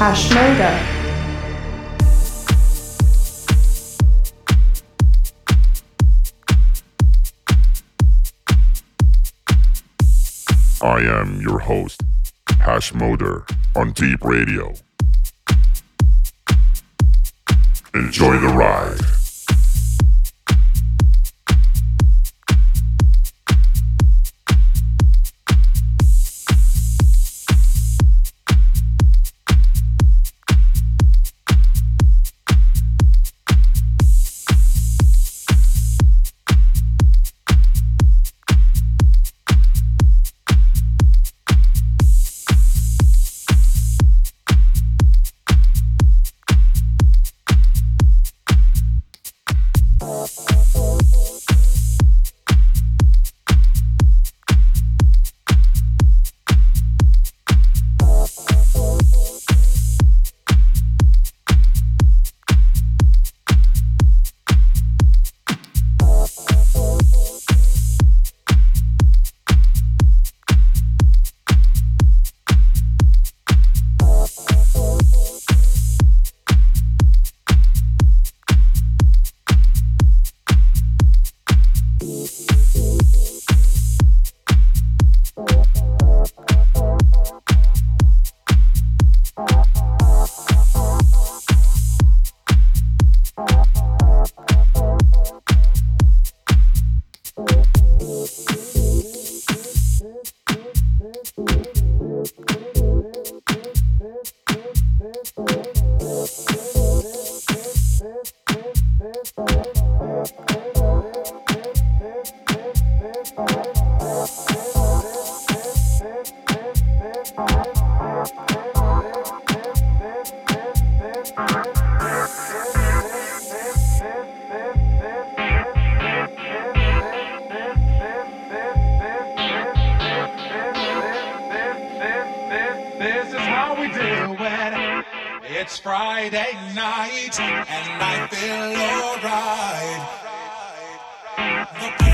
Hashmoder. I am your host, Hashmoder, on Deep Radio. Enjoy the ride. and I feel alright.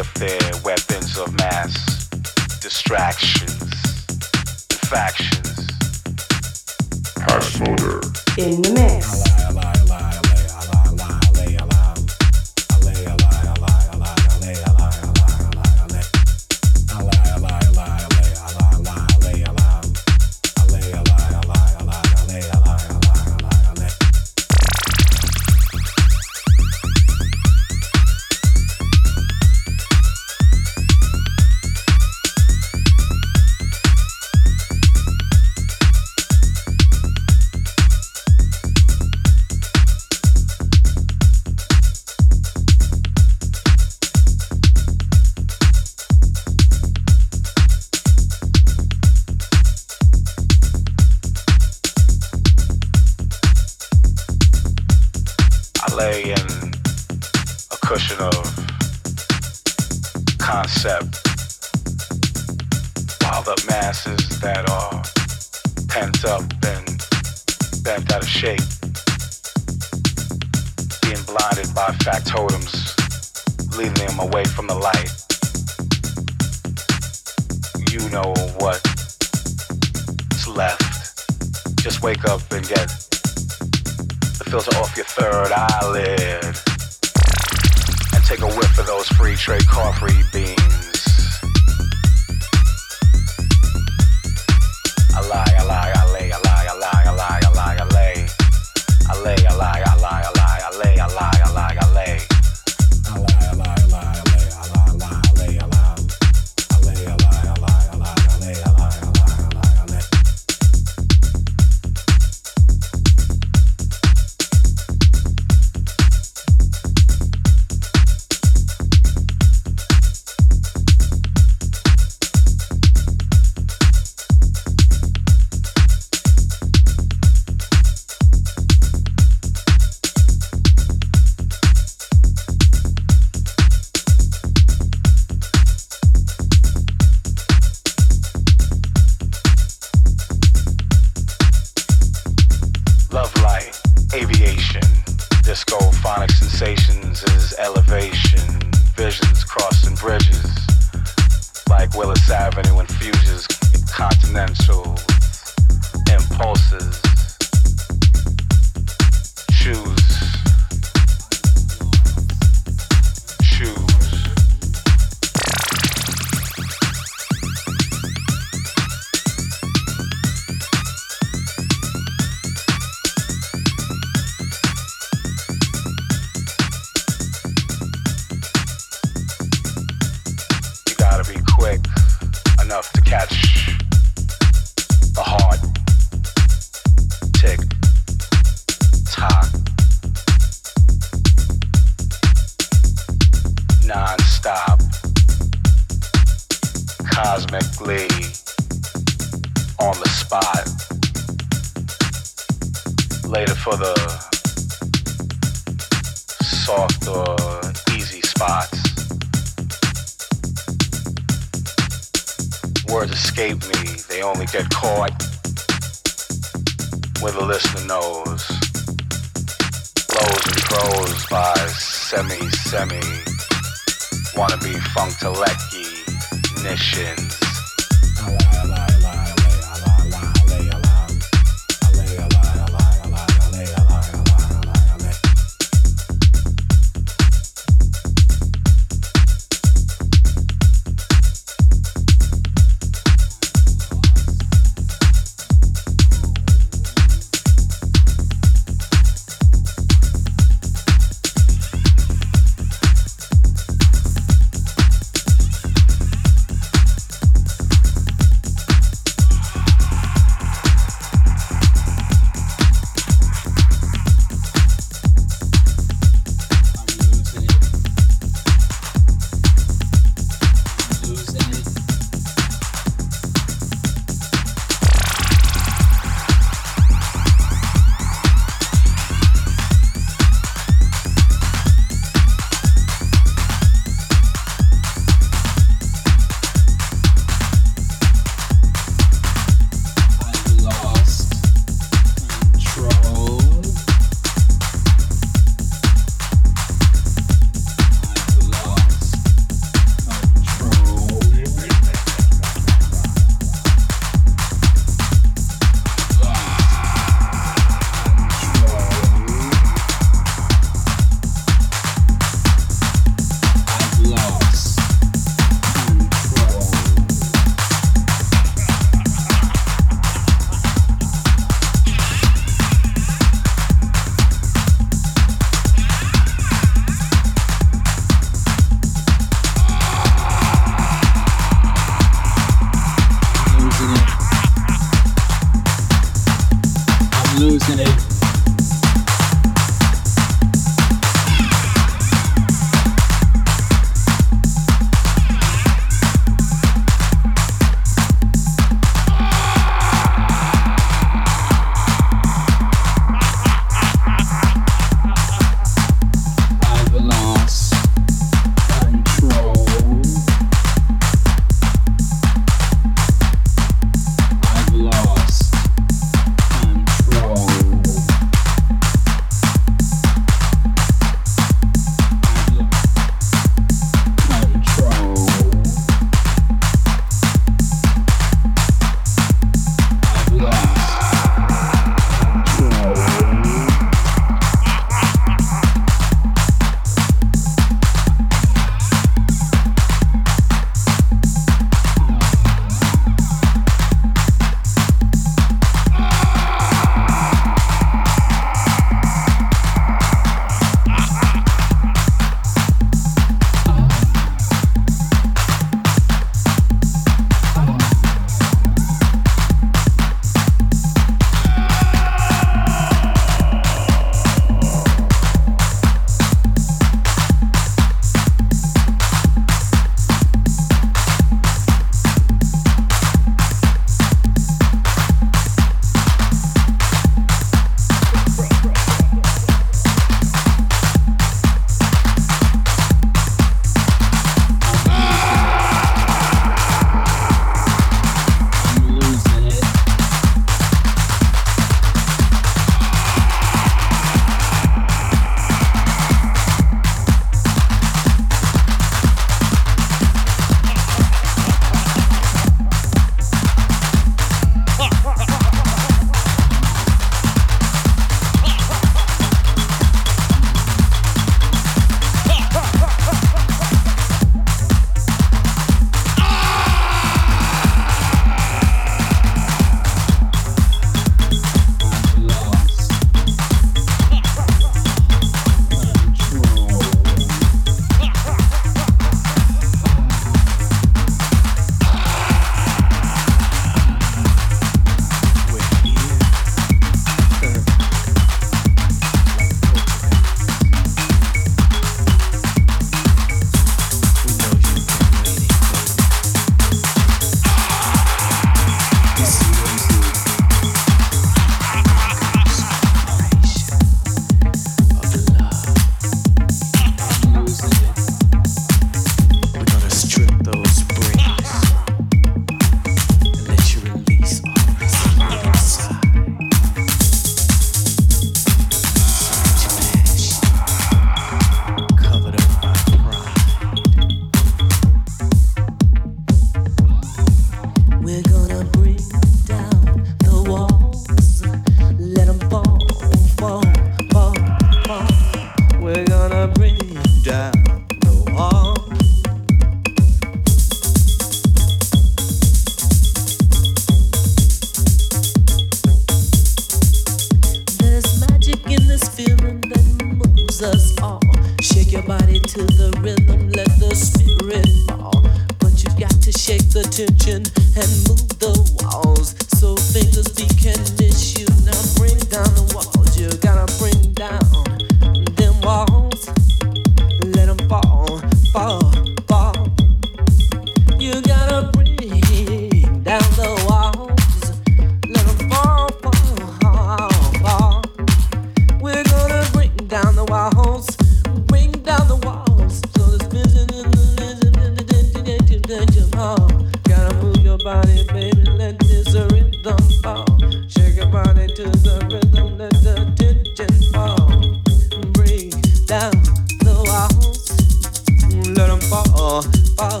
fall, fall,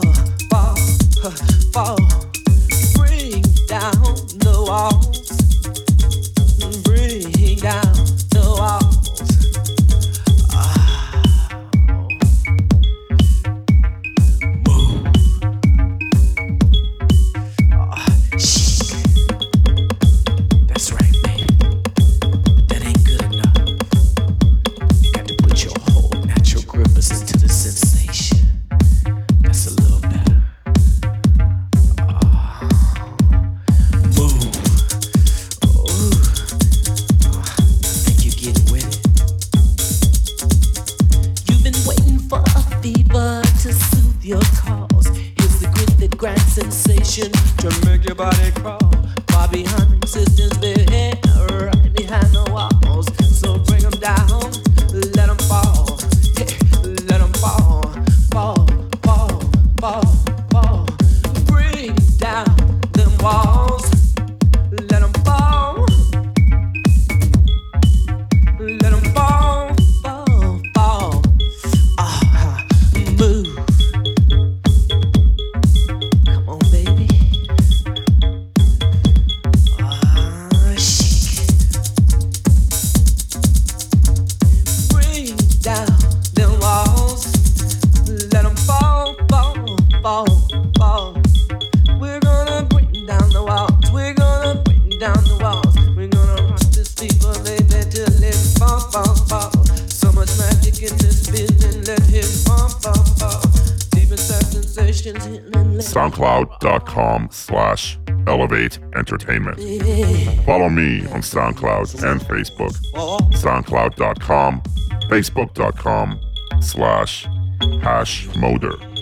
fall, fall. Bring down the wall. Entertainment. Follow me on SoundCloud and Facebook. SoundCloud.com, Facebook.com slash Hashmoder.